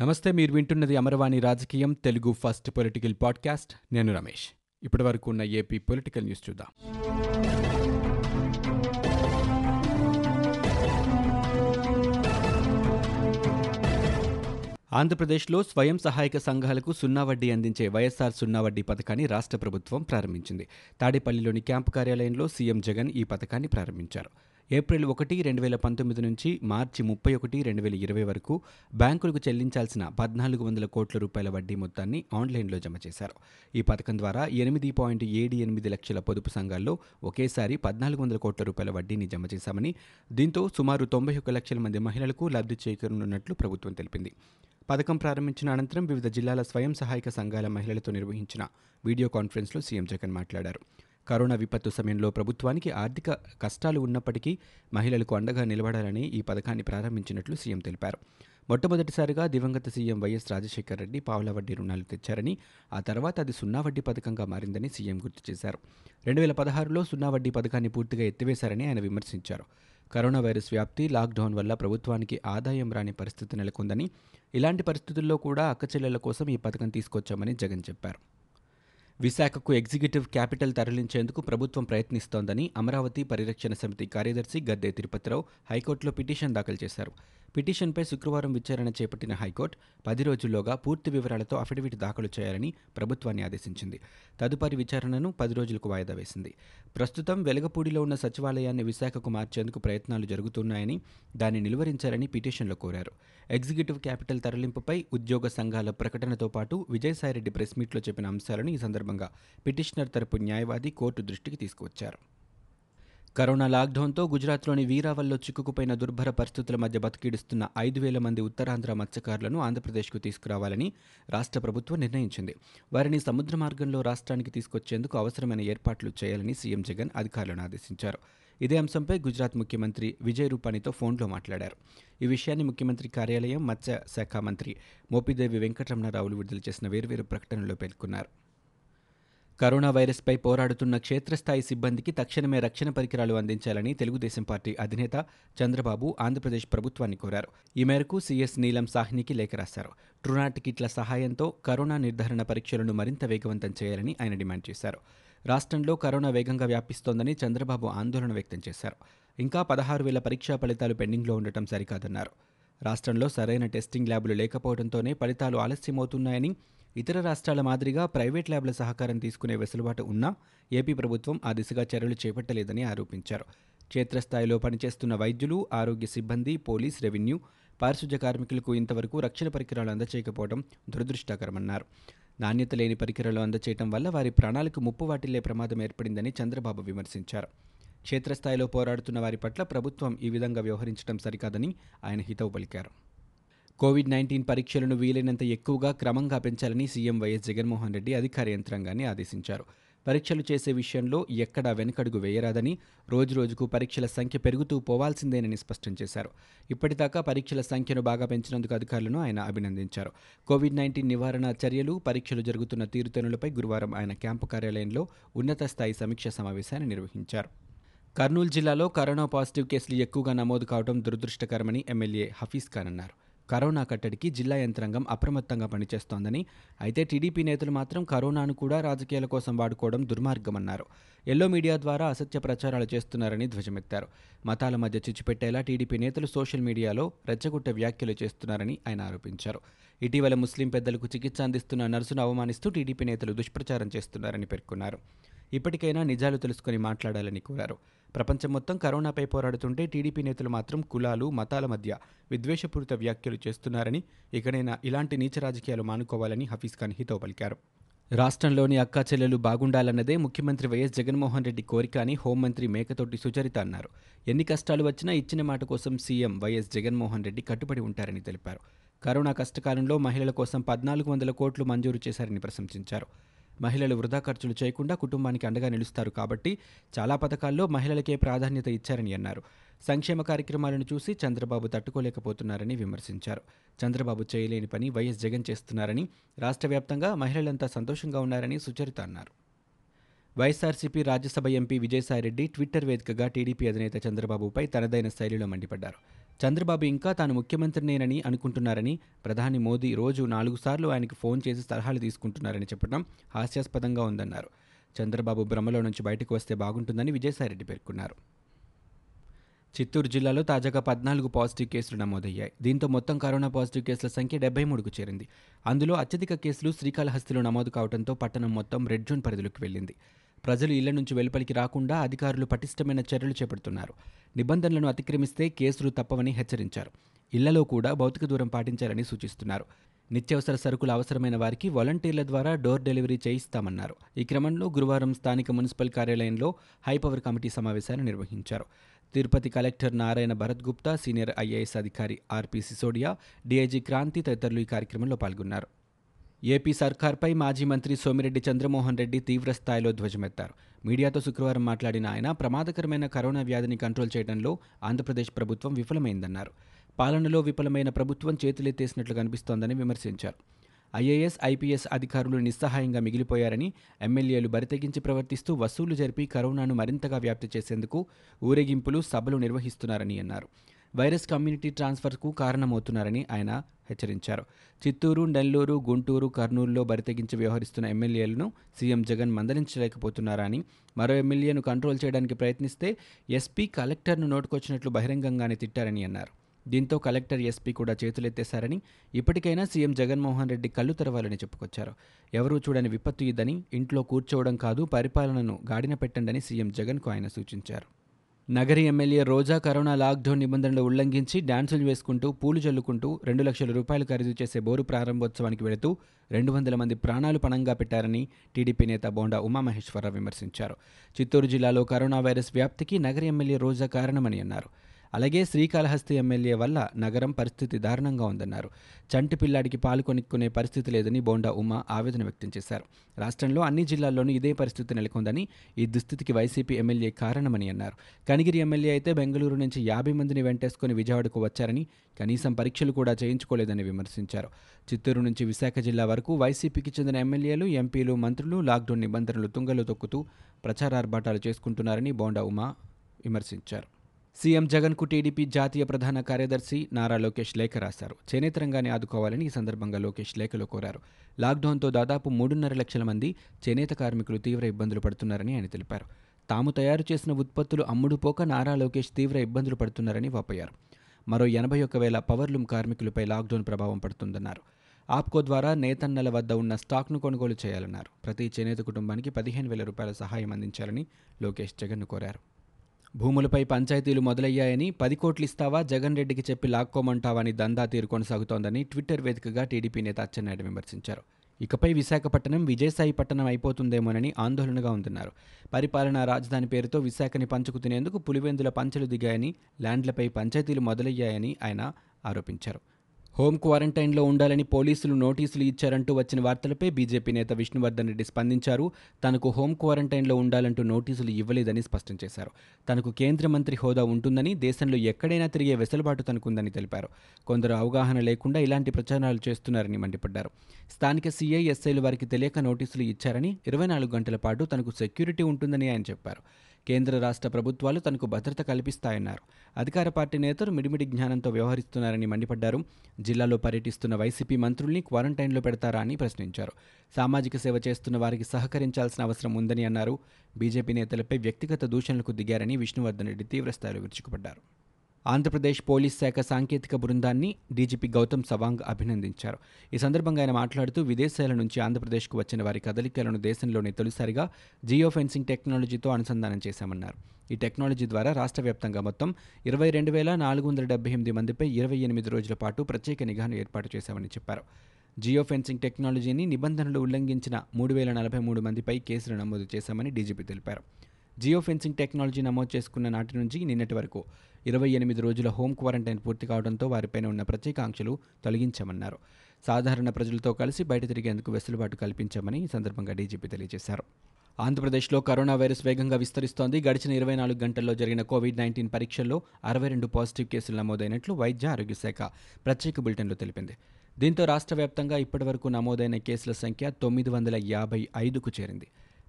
నమస్తే మీరు వింటున్నది అమరవాణి రాజకీయం తెలుగు ఫస్ట్ పొలిటికల్ పాడ్కాస్ట్. నేను రమేష్. ఇప్పటి వరకు ఉన్న ఏపీ పొలిటికల్ న్యూస్ చూద్దాం. ఆంధ్రప్రదేశ్లో స్వయం సహాయక సంఘాలకు సున్నా వడ్డీ అందించే వైఎస్ఆర్ సున్నా వడ్డీ పథకాన్ని రాష్ట్ర ప్రభుత్వం ప్రారంభించింది. తాడేపల్లిలోని క్యాంపు కార్యాలయంలో సీఎం జగన్ ఈ పథకాన్ని ప్రారంభించారు. ఏప్రిల్ ఒకటి రెండు వేల పంతొమ్మిది నుంచి మార్చి ముప్పై ఒకటి రెండు వేల ఇరవై వరకు బ్యాంకులకు చెల్లించాల్సిన పద్నాలుగు వందల కోట్ల రూపాయల వడ్డీ మొత్తాన్ని ఆన్లైన్లో జమ చేశారు. ఈ పథకం ద్వారా ఎనిమిది పాయింట్ ఏడు ఎనిమిది లక్షల పొదుపు సంఘాల్లో ఒకేసారి పద్నాలుగు వందల కోట్ల రూపాయల వడ్డీని జమ చేశామని దీంతో సుమారు తొంభై ఒక్క లక్షల మంది మహిళలకు లబ్ధి చేకూరనున్నట్లు ప్రభుత్వం తెలిపింది. పథకం ప్రారంభించిన అనంతరం వివిధ జిల్లాల స్వయం సహాయక సంఘాల మహిళలతో నిర్వహించిన వీడియో కాన్ఫరెన్స్లో సీఎం జగన్ మాట్లాడారు. కరోనా విపత్తు సమయంలో ప్రభుత్వానికి ఆర్థిక కష్టాలు ఉన్నప్పటికీ మహిళలకు అండగా నిలబడాలని ఈ పథకాన్ని ప్రారంభించినట్లు సీఎం తెలిపారు. మొట్టమొదటిసారిగా దివంగత సీఎం వైఎస్ రాజశేఖర రెడ్డి పావుల వడ్డీ రుణాలు తెచ్చారని ఆ తర్వాత అది సున్నా వడ్డీ పథకంగా మారిందని సీఎం గుర్తు చేశారు. రెండు వేల పదహారులో సున్నా వడ్డీ పథకాన్ని పూర్తిగా ఎత్తివేశారని ఆయన విమర్శించారు. కరోనా వైరస్ వ్యాప్తి లాక్డౌన్ వల్ల ప్రభుత్వానికి ఆదాయం రాని పరిస్థితి నెలకొందని ఇలాంటి పరిస్థితుల్లో కూడా అక్కచెల్లెల కోసం ఈ పథకం తీసుకొచ్చామని జగన్ చెప్పారు. విశాఖకు ఎగ్జిక్యూటివ్ క్యాపిటల్ తరలించేందుకు ప్రభుత్వం ప్రయత్నిస్తోందని అమరావతి పరిరక్షణ సమితి కార్యదర్శి గద్దె తిరుపతిరావు హైకోర్టులో పిటిషన్ దాఖలు చేశారు. పిటిషన్పై శుక్రవారం విచారణ చేపట్టిన హైకోర్టు పది రోజుల్లోగా పూర్తి వివరాలతో అఫిడవిట్ దాఖలు చేయాలని ప్రభుత్వాన్ని ఆదేశించింది. తదుపరి విచారణను పది రోజులకు వాయిదా వేసింది. ప్రస్తుతం వెలగపూడిలో ఉన్న సచివాలయాన్ని విశాఖకు మార్చేందుకు ప్రయత్నాలు జరుగుతున్నాయని దాన్ని నిలువరించాలని పిటిషన్లో కోరారు. ఎగ్జిక్యూటివ్ క్యాపిటల్ తరలింపుపై ఉద్యోగ సంఘాల ప్రకటనతో పాటు విజయసాయిరెడ్డి ప్రెస్ మీట్లో చెప్పిన అంశాలను ఈ సందర్భంగా పిటిషనర్ తరపు న్యాయవాది కోర్టు దృష్టికి తీసుకువచ్చారు. కరోనా లాక్డౌన్తో గుజరాత్లోని వీరావల్లో చిక్కుకుపోయిన దుర్భర పరిస్థితుల మధ్య బతికిడుస్తున్న ఐదు వేల మంది ఉత్తరాంధ్ర మత్స్యకారులను ఆంధ్రప్రదేశ్కు తీసుకురావాలని రాష్ట్ర ప్రభుత్వం నిర్ణయించింది. వారిని సముద్ర మార్గంలో రాష్ట్రానికి తీసుకొచ్చేందుకు అవసరమైన ఏర్పాట్లు చేయాలని సీఎం జగన్ అధికారులను ఆదేశించారు. ఇదే అంశంపై గుజరాత్ ముఖ్యమంత్రి విజయ్ రూపానీతో ఫోన్లో మాట్లాడారు. ఈ విషయాన్ని ముఖ్యమంత్రి కార్యాలయం మత్స్య శాఖ మంత్రి మోపిదేవి వెంకటరమణారావులు విడుదల చేసిన వేర్వేరు ప్రకటనలో పేర్కొన్నారు. కరోనా వైరస్పై పోరాడుతున్న క్షేత్రస్థాయి సిబ్బందికి తక్షణమే రక్షణ పరికరాలు అందించాలని తెలుగుదేశం పార్టీ అధినేత చంద్రబాబు ఆంధ్రప్రదేశ్ ప్రభుత్వాన్ని కోరారు. ఈ మేరకు సీఎస్ నీలం సాహ్నికి లేఖ రాశారు. ట్రునాట్ కిట్ల సహాయంతో కరోనా నిర్ధారణ పరీక్షలను మరింత వేగవంతం చేయాలని ఆయన డిమాండ్ చేశారు. రాష్ట్రంలో కరోనా వేగంగా వ్యాపిస్తోందని చంద్రబాబు ఆందోళన వ్యక్తం చేశారు. ఇంకా పదహారు వేల పరీక్షా ఫలితాలు పెండింగ్లో ఉండటం సరికాదన్నారు. రాష్ట్రంలో సరైన టెస్టింగ్ ల్యాబులు లేకపోవడంతోనే ఫలితాలు ఆలస్యమవుతున్నాయని ఇతర రాష్ట్రాల మాదిరిగా ప్రైవేట్ ల్యాబ్ల సహకారం తీసుకునే వెసులుబాటు ఉన్నా ఏపీ ప్రభుత్వం ఆ దిశగా చర్యలు చేపట్టలేదని ఆరోపించారు. క్షేత్రస్థాయిలో పనిచేస్తున్న వైద్యులు ఆరోగ్య సిబ్బంది పోలీస్ రెవెన్యూ పారిశుధ్య కార్మికులకు ఇంతవరకు రక్షణ పరికరాలు అందచేయకపోవడం దురదృష్టకరమన్నారు. నాణ్యత లేని పరికరాలు అందచేయటం వల్ల వారి ప్రాణాలకు ముప్పు వాటిల్లే ప్రమాదం ఏర్పడిందని చంద్రబాబు విమర్శించారు. క్షేత్రస్థాయిలో పోరాడుతున్న వారి పట్ల ప్రభుత్వం ఈ విధంగా వ్యవహరించడం సరికాదని ఆయన హితవు పలికారు. కోవిడ్ నైన్టీన్ పరీక్షలను వీలైనంత ఎక్కువగా క్రమంగా పెంచాలని సీఎం వైఎస్ జగన్మోహన్ రెడ్డి అధికార యంత్రాంగాన్ని ఆదేశించారు. పరీక్షలు చేసే విషయంలో ఎక్కడా వెనకడుగు వేయరాదని రోజురోజుకు పరీక్షల సంఖ్య పెరుగుతూ పోవాల్సిందేనని స్పష్టం చేశారు. ఇప్పటిదాకా పరీక్షల సంఖ్యను బాగా పెంచినందుకు అధికారులను ఆయన అభినందించారు. కోవిడ్ నైన్టీన్ నివారణ చర్యలు పరీక్షలు జరుగుతున్న తీరుతెనులపై గురువారం ఆయన క్యాంపు కార్యాలయంలో ఉన్నత స్థాయి సమీక్ష సమావేశాన్ని నిర్వహించారు. కర్నూలు జిల్లాలో కరోనా పాజిటివ్ కేసులు ఎక్కువగా నమోదు కావడం దురదృష్టకరమని ఎమ్మెల్యే హఫీజ్ ఖాన్ అన్నారు. కరోనా కట్టడికి జిల్లా యంత్రాంగం అప్రమత్తంగా పనిచేస్తోందని. అయితే టీడీపీ నేతలు మాత్రం కరోనాను కూడా రాజకీయాల కోసం వాడుకోవడం దుర్మార్గమన్నారు. ఎల్లో మీడియా ద్వారా అసత్య ప్రచారాలు చేస్తున్నారని ధ్వజమెత్తారు. మతాల మధ్య చిచ్చుపెట్టేలా టీడీపీ నేతలు సోషల్ మీడియాలో రెచ్చగొట్ట వ్యాఖ్యలు చేస్తున్నారని ఆయన ఆరోపించారు. ఇటీవల ముస్లిం పెద్దలకు చికిత్స అందిస్తున్న నర్సును అవమానిస్తూ టీడీపీ నేతలు దుష్ప్రచారం చేస్తున్నారని పేర్కొన్నారు. ఇప్పటికైనా నిజాలు తెలుసుకుని మాట్లాడాలని కోరారు. ప్రపంచం మొత్తం కరోనాపై పోరాడుతుంటే టీడీపీ నేతలు మాత్రం కులాలు మతాల మధ్య విద్వేషపూరిత వ్యాఖ్యలు చేస్తున్నారని ఇకనైనా ఇలాంటి నీచ రాజకీయాలు మానుకోవాలని హఫీజ్ ఖాన్ హితో పలికారు. రాష్ట్రంలోని అక్కా చెల్లెలు బాగుండాలన్నదే ముఖ్యమంత్రి వైఎస్ జగన్మోహన్ రెడ్డి కోరిక అని హోంమంత్రి మేకతోటి సుచరిత అన్నారు. ఎన్ని కష్టాలు వచ్చినా ఇచ్చిన మాట కోసం సీఎం వైఎస్ జగన్మోహన్ రెడ్డి కట్టుబడి ఉంటారని తెలిపారు. కరోనా కష్టకాలంలో మహిళల కోసం పద్నాలుగు వందల కోట్లు మంజూరు చేశారని ప్రశంసించారు. మహిళలు వృధా ఖర్చులు చేయకుండా కుటుంబానికి అండగా నిలుస్తారు కాబట్టి చాలా పథకాల్లో మహిళలకే ప్రాధాన్యత ఇచ్చారని అన్నారు. సంక్షేమ కార్యక్రమాలను చూసి చంద్రబాబు తట్టుకోలేకపోతున్నారని విమర్శించారు. చంద్రబాబు చేయలేని పని వైఎస్ జగన్ చేస్తున్నారని రాష్ట్ర వ్యాప్తంగా మహిళలంతా సంతోషంగా ఉన్నారని సుచరిత అన్నారు. వైఎస్ఆర్సీపీ రాజ్యసభ ఎంపీ విజయసాయిరెడ్డి ట్విట్టర్ వేదికగా టీడీపీ అధినేత చంద్రబాబుపై తనదైన శైలిలో మండిపడ్డారు. చంద్రబాబు ఇంకా తాను ముఖ్యమంత్రినేనని అనుకుంటున్నారని ప్రధాని మోదీ రోజు నాలుగు సార్లు ఆయనకు ఫోన్ చేసి సలహాలు తీసుకుంటున్నారని చెప్పడం హాస్యాస్పదంగా ఉందన్నారు. చంద్రబాబు భ్రమలో నుంచి బయటకు వస్తే బాగుంటుందని విజయసాయిరెడ్డి పేర్కొన్నారు. చిత్తూరు జిల్లాలో తాజాగా పద్నాలుగు పాజిటివ్ కేసులు నమోదయ్యాయి. దీంతో మొత్తం కరోనా పాజిటివ్ కేసుల సంఖ్య డెబ్బై మూడుకు చేరింది. అందులో అత్యధిక కేసులు శ్రీకాళహస్తిలో నమోదు కావడంతో పట్టణం మొత్తం రెడ్ జోన్ పరిధిలోకి వెళ్ళింది. ప్రజలు ఇళ్ళ నుంచి వెలుపలికి రాకుండా అధికారులు పటిష్టమైన చర్యలు చేపడుతున్నారు. నిబంధనలను అతిక్రమిస్తే కేసులు తప్పవని హెచ్చరించారు. ఇళ్ళలో కూడా భౌతిక దూరం పాటించాలని సూచిస్తున్నారు. నిత్యావసర సరుకులు అవసరమైన వారికి వాలంటీర్ల ద్వారా డోర్ డెలివరీ చేయిస్తామన్నారు. ఈ క్రమంలో గురువారం స్థానిక మున్సిపల్ కార్యాలయంలో హైపవర్ కమిటీ సమావేశాన్ని నిర్వహించారు. Tirupati collector Narayana Bharat Gupta senior IAS అధికారి ఆర్పి సిసోడియా డీఐజీ క్రాంతి తదితరులు ఈ కార్యక్రమంలో పాల్గొన్నారు. ఏపీ సర్కార్పై మాజీ మంత్రి సోమిరెడ్డి చంద్రమోహన్ రెడ్డి తీవ్రస్థాయిలో ధ్వజమెత్తారు. మీడియాతో శుక్రవారం మాట్లాడిన ఆయన ప్రమాదకరమైన కరోనా వ్యాధిని కంట్రోల్ చేయడంలో ఆంధ్రప్రదేశ్ ప్రభుత్వం విఫలమైందన్నారు. పాలనలో విఫలమైన ప్రభుత్వం చేతులెత్తేసినట్లు కనిపిస్తోందని విమర్శించారు. ఐఏఎస్ ఐపీఎస్ అధికారులు నిస్సహాయంగా మిగిలిపోయారని ఎమ్మెల్యేలు బరితెగించి ప్రవర్తిస్తూ వసూలు జరిపి కరోనాను మరింతగా వ్యాప్తి చేసేందుకు ఊరేగింపులు సభలు నిర్వహిస్తున్నారని అన్నారు. వైరస్ కమ్యూనిటీ ట్రాన్స్ఫర్కు కారణమవుతున్నారని ఆయన హెచ్చరించారు. చిత్తూరు నెల్లూరు గుంటూరు కర్నూలులో బరితెగించి వ్యవహరిస్తున్న ఎమ్మెల్యేలను సీఎం జగన్ మందలించలేకపోతున్నారని మరో ఎమ్మెల్యేను కంట్రోల్ చేయడానికి ప్రయత్నిస్తే ఎస్పీ కలెక్టర్ను నోటుకొచ్చినట్లు బహిరంగంగానే తిట్టారని అన్నారు. దీంతో కలెక్టర్ ఎస్పీ కూడా చేతులెత్తేశారని ఇప్పటికైనా సీఎం జగన్మోహన్ రెడ్డి కళ్ళు తెరవాలని చెప్పుకొచ్చారు. ఎవరూ చూడని విపత్తు ఇదని ఇంట్లో కూర్చోవడం కాదు పరిపాలనను గాడిన పెట్టండని సీఎం జగన్కు ఆయన సూచించారు. Nagari MLA Roja corona lockdown నిబంధనలు ఉల్లంఘించి డాన్సులు వేసుకుంటూ పూలు చల్లుకుంటూ రెండు లక్షల రూపాయలు ఖరీదు చేసే బోరు ప్రారంభోత్సవానికి వెళుతూ రెండు వందల మంది ప్రాణాలు పణంగా పెట్టారని టీడీపీ నేత బోండా ఉమామహేశ్వరరావు విమర్శించారు. చిత్తూరు జిల్లాలో కరోనా వైరస్ వ్యాప్తికి నగరి ఎమ్మెల్యే రోజా కారణమని అన్నారు. అలాగే శ్రీకాళహస్తి ఎమ్మెల్యే వల్ల నగరం పరిస్థితి దారుణంగా ఉందన్నారు. చంటి పిల్లాడికి పాలు కొనుక్కునే పరిస్థితి లేదని బోండా ఉమా ఆవేదన వ్యక్తం చేశారు. రాష్ట్రంలో అన్ని జిల్లాల్లోనూ ఇదే పరిస్థితి నెలకొందని ఈ దుస్థితికి వైసీపీ ఎమ్మెల్యే కారణమని అన్నారు. కనిగిరి ఎమ్మెల్యే అయితే బెంగళూరు నుంచి యాభై మందిని వెంటేసుకుని విజయవాడకు వచ్చారని కనీసం పరీక్షలు కూడా చేయించుకోలేదని విమర్శించారు. చిత్తూరు నుంచి విశాఖ జిల్లా వరకు వైసీపీకి చెందిన ఎమ్మెల్యేలు ఎంపీలు మంత్రులు లాక్డౌన్ నిబంధనలు తుంగలు తొక్కుతూ ప్రచారార్భాటాలు చేసుకుంటున్నారని బోండా ఉమా విమర్శించారు. సీఎం జగన్కు టీడీపీ జాతీయ ప్రధాన కార్యదర్శి నారా లోకేష్ లేఖ రాశారు. చేనేత రంగాన్ని ఆదుకోవాలని ఈ సందర్భంగా లోకేష్ లేఖలో కోరారు. లాక్డౌన్తో దాదాపు మూడున్నర లక్షల మంది చేనేత కార్మికులు తీవ్ర ఇబ్బందులు పడుతున్నారని ఆయన తెలిపారు. తాము తయారు చేసిన ఉత్పత్తులు అమ్ముడుపోక నారా లోకేష్ తీవ్ర ఇబ్బందులు పడుతున్నారని వాపోయారు. మరో ఎనభై ఒక్క వేల పవర్లూమ్ కార్మికులపై లాక్డౌన్ ప్రభావం పడుతుందన్నారు. ఆప్కో ద్వారా నేతన్నల వద్ద ఉన్న స్టాక్ను కొనుగోలు చేయాలన్నారు. ప్రతి చేనేత కుటుంబానికి పదిహేను వేల రూపాయల సహాయం అందించాలని లోకేష్ జగన్ను కోరారు. భూములపై పంచాయతీలు మొదలయ్యాయని పది కోట్లు ఇస్తావా జగన్ రెడ్డికి చెప్పి లాక్కోమంటావా అని దందా తీరు కొనసాగుతోందని ట్విట్టర్ వేదికగా టీడీపీ నేత అచ్చెన్నాయుడు విమర్శించారు. ఇకపై విశాఖపట్నం విజయసాయి పట్టణం అయిపోతుందేమోనని ఆందోళనగా ఉంటున్నారు పరిపాలనా రాజధాని పేరుతో విశాఖని పంచుకు తినేందుకు పులివెందుల పంచలు దిగాయని ల్యాండ్లపై పంచాయతీలు మొదలయ్యాయని ఆయన ఆరోపించారు. హోం క్వారంటైన్లో ఉండాలని పోలీసులు నోటీసులు ఇచ్చారంటూ వచ్చిన వార్తలపై బీజేపీ నేత విష్ణువర్ధన్ రెడ్డి స్పందించారు. తనకు హోం క్వారంటైన్లో ఉండాలంటూ నోటీసులు ఇవ్వలేదని స్పష్టం చేశారు. తనకు కేంద్ర మంత్రి హోదా ఉంటుందని దేశంలో ఎక్కడైనా తిరిగే వెసులుబాటు తనకుందని తెలిపారు. కొందరు అవగాహన లేకుండా ఇలాంటి ప్రచారాలు చేస్తున్నారని మండిపడ్డారు. స్థానిక సీఐఎస్ఐలు వారికి తెలియక నోటీసులు ఇచ్చారని ఇరవై నాలుగు గంటల పాటు తనకు సెక్యూరిటీ ఉంటుందని ఆయన చెప్పారు. కేంద్ర రాష్ట్ర ప్రభుత్వాలు తనకు భద్రత కల్పిస్తాయన్నారు. అధికార పార్టీ నేతలు మిడిమిడి జ్ఞానంతో వ్యవహరిస్తున్నారని మండిపడ్డారు. జిల్లాలో పర్యటిస్తున్న వైసీపీ మంత్రుల్ని క్వారంటైన్లో పెడతారా అని ప్రశ్నించారు. సామాజిక సేవ చేస్తున్న వారికి సహకరించాల్సిన అవసరం ఉందని అన్నారు. బీజేపీ నేతలపై వ్యక్తిగత దూషణలకు దిగారని విష్ణువర్ధన్ రెడ్డి తీవ్రస్థాయిలో విరుచుకుపడ్డారు. ఆంధ్రప్రదేశ్ పోలీస్ శాఖ సాంకేతిక బృందాన్ని డీజీపీ గౌతమ్ సవాంగ్ అభినందించారు. ఈ సందర్భంగా ఆయన మాట్లాడుతూ విదేశాల నుంచి ఆంధ్రప్రదేశ్కు వచ్చిన వారి కదలికలను దేశంలోనే తొలిసారిగా జియో ఫెన్సింగ్ టెక్నాలజీతో అనుసంధానం చేశామన్నారు. ఈ టెక్నాలజీ ద్వారా రాష్ట్ర వ్యాప్తంగా మొత్తం ఇరవై రెండు వేల నాలుగు వందల డెబ్బై ఎనిమిది మందిపై ఇరవై ఎనిమిది రోజుల పాటు ప్రత్యేక నిఘాను ఏర్పాటు చేశామని చెప్పారు. జియో ఫెన్సింగ్ టెక్నాలజీని నిబంధనలు ఉల్లంఘించిన మూడు వేల నలభై మూడు మందిపై కేసులు నమోదు చేశామని డీజీపీ తెలిపారు. జియో ఫెన్సింగ్ టెక్నాలజీ నమోదు చేసుకున్న నాటి నుంచి నిన్నటి వరకు ఇరవై ఎనిమిది రోజుల హోం క్వారంటైన్ పూర్తి కావడంతో వారిపైన ఉన్న ప్రత్యేక ఆంక్షలు తొలగించామన్నారు. సాధారణ ప్రజలతో కలిసి బయట తిరిగేందుకు వెసులుబాటు కల్పించామని ఈ సందర్భంగా డీజీపీ తెలియజేశారు. ఆంధ్రప్రదేశ్లో కరోనా వైరస్ వేగంగా విస్తరిస్తోంది. గడిచిన ఇరవై నాలుగు గంటల్లో జరిగిన కోవిడ్ నైన్టీన్ పరీక్షల్లో అరవై రెండు పాజిటివ్ కేసులు నమోదైనట్లు వైద్య ఆరోగ్య శాఖ ప్రత్యేక బులెటిన్లో తెలిపింది. దీంతో రాష్ట్ర వ్యాప్తంగా ఇప్పటివరకు నమోదైన కేసుల సంఖ్య తొమ్మిది వందల యాభై ఐదుకు చేరింది.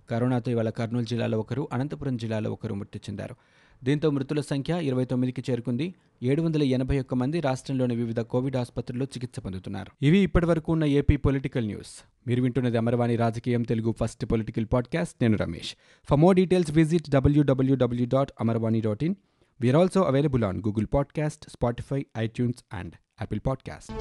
కరోనాతో ఇవాళ కర్నూలు జిల్లాలో ఒకరు అనంతపురం జిల్లాలో ఒకరు మృతి చెందారు. దీంతో మృతుల సంఖ్య ఇరవై తొమ్మిదికి చేరుకుంది. ఏడు వందల ఎనభై ఒక్క మంది రాష్ట్రంలోని వివిధ కోవిడ్ ఆసుపత్రుల్లో చికిత్స పొందుతున్నారు. ఇవి ఇప్పటివరకు ఉన్న ఏపీ పొలిటికల్ న్యూస్. మీరు వింటున్నది అమరవాణి రాజకీయం తెలుగు ఫస్ట్ పొలిటికల్ పాడ్కాస్ట్. నేను Ramesh. For more details visit WWW dot Amarvani dot in we are also available on Google podcast Spotify iTunes and Apple podcast